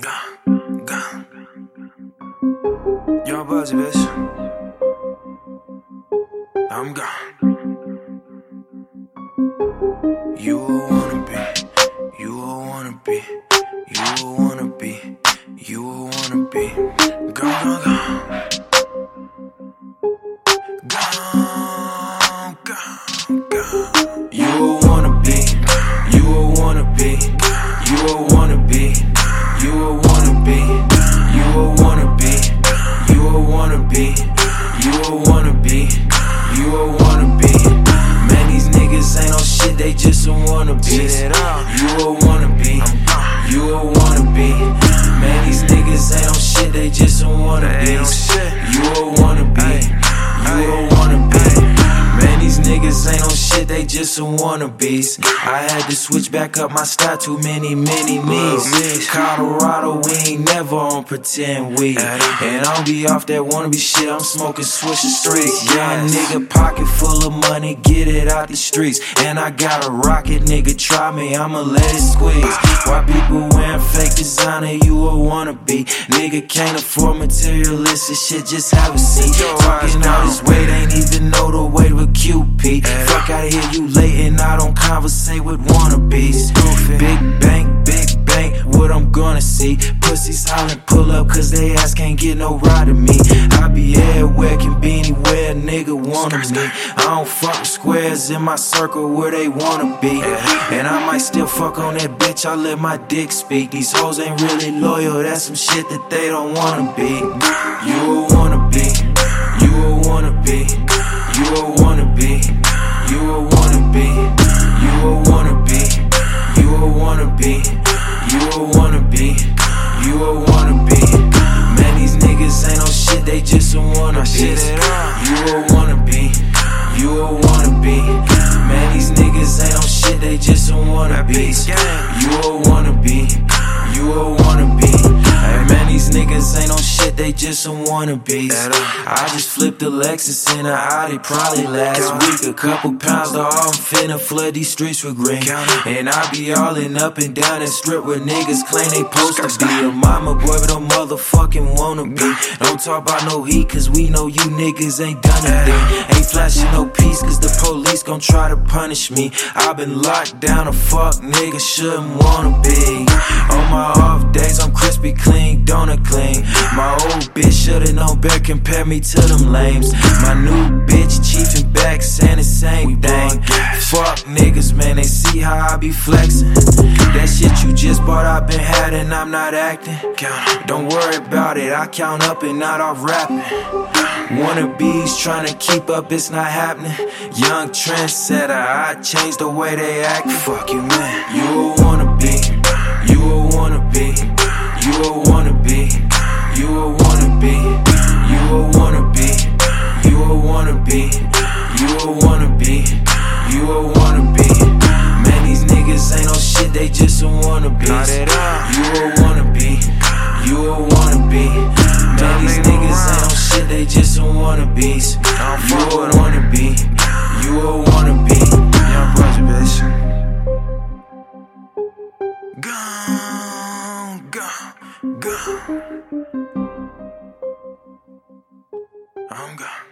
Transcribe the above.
Gone, gone. Yung Bugz, bitch. I'm gone. You wanna be, you wanna be, you wanna be, you wanna be. Gone, gone, gone. You will wanna you will wanna. Man, these niggas ain't on shit, they just some wannabes. You will they just some wannabes. I had to switch back up my style, too many, many me's. Colorado, we ain't never on pretend weed. And I don't be off that wannabe shit, I'm smoking Swisher Sweets. Young nigga, pocket full of money, get it out the streets. And I got a rocket, nigga, try me, I'ma let it squeeze. Why people wearing fake designer, you a wannabe. Nigga can't afford materialistic shit, just have a seat. Talking all this weight, ain't even know the way with QP. Fuck out here, you late and I don't conversate with wannabes. Big bank, big bank, what I'm gonna see. Pussies hollering, pull up, cause they ass can't get no ride of me. I be everywhere, can be anywhere, nigga wanna me. I don't fuck with squares in my circle where they wanna be. And I might still fuck on that bitch, I let my dick speak. These hoes ain't really loyal, that's some shit that they don't wanna be. You wanna be, be, you will wanna be, you will wanna be. Man, these niggas ain't no shit, they just some wannabes. You will wanna be, you will wanna be. Man, these niggas ain't no shit, they just some wannabes. You will wanna be, you will wanna be. Hey, man, these niggas ain't no shit, they just some wannabes. I just flipped a Lexus in a Audi probably last week. A couple pounds to all, I'm finna flood these streets with green. And I be all in up and down and strip where niggas claim they supposed to be. A mama boy, but a motherfucking wanna be. Don't talk about no heat, cause we know you niggas ain't done a thing. Ain't flashing no peace, cause the police gon' try to punish me. i been locked down, a fuck nigga shouldn't wanna be. On my off days, I'm crispy clean, donut clean. My old bitch should've known better, compare me to them lames. My new bitch, chief and back, saying the same thing. Fuck niggas, man, they see how I be flexing. That shit you just bought, i been had and I'm not acting. Don't worry about it, I count up and not off rapping. Wannabes trying to keep up, it's not happening. Young trendsetter, I change the way they act. Fuck you, man. You be, you a wanna be, you a wanna be. Man, these niggas ain't no shit, they just a wanna be. You a wanna be, you a wanna be. Man, these niggas ain't no shit, they just a wanna be. You a wanna be, you a wanna be. Young brother, bitch. Gone, gone, gone. I'm gone.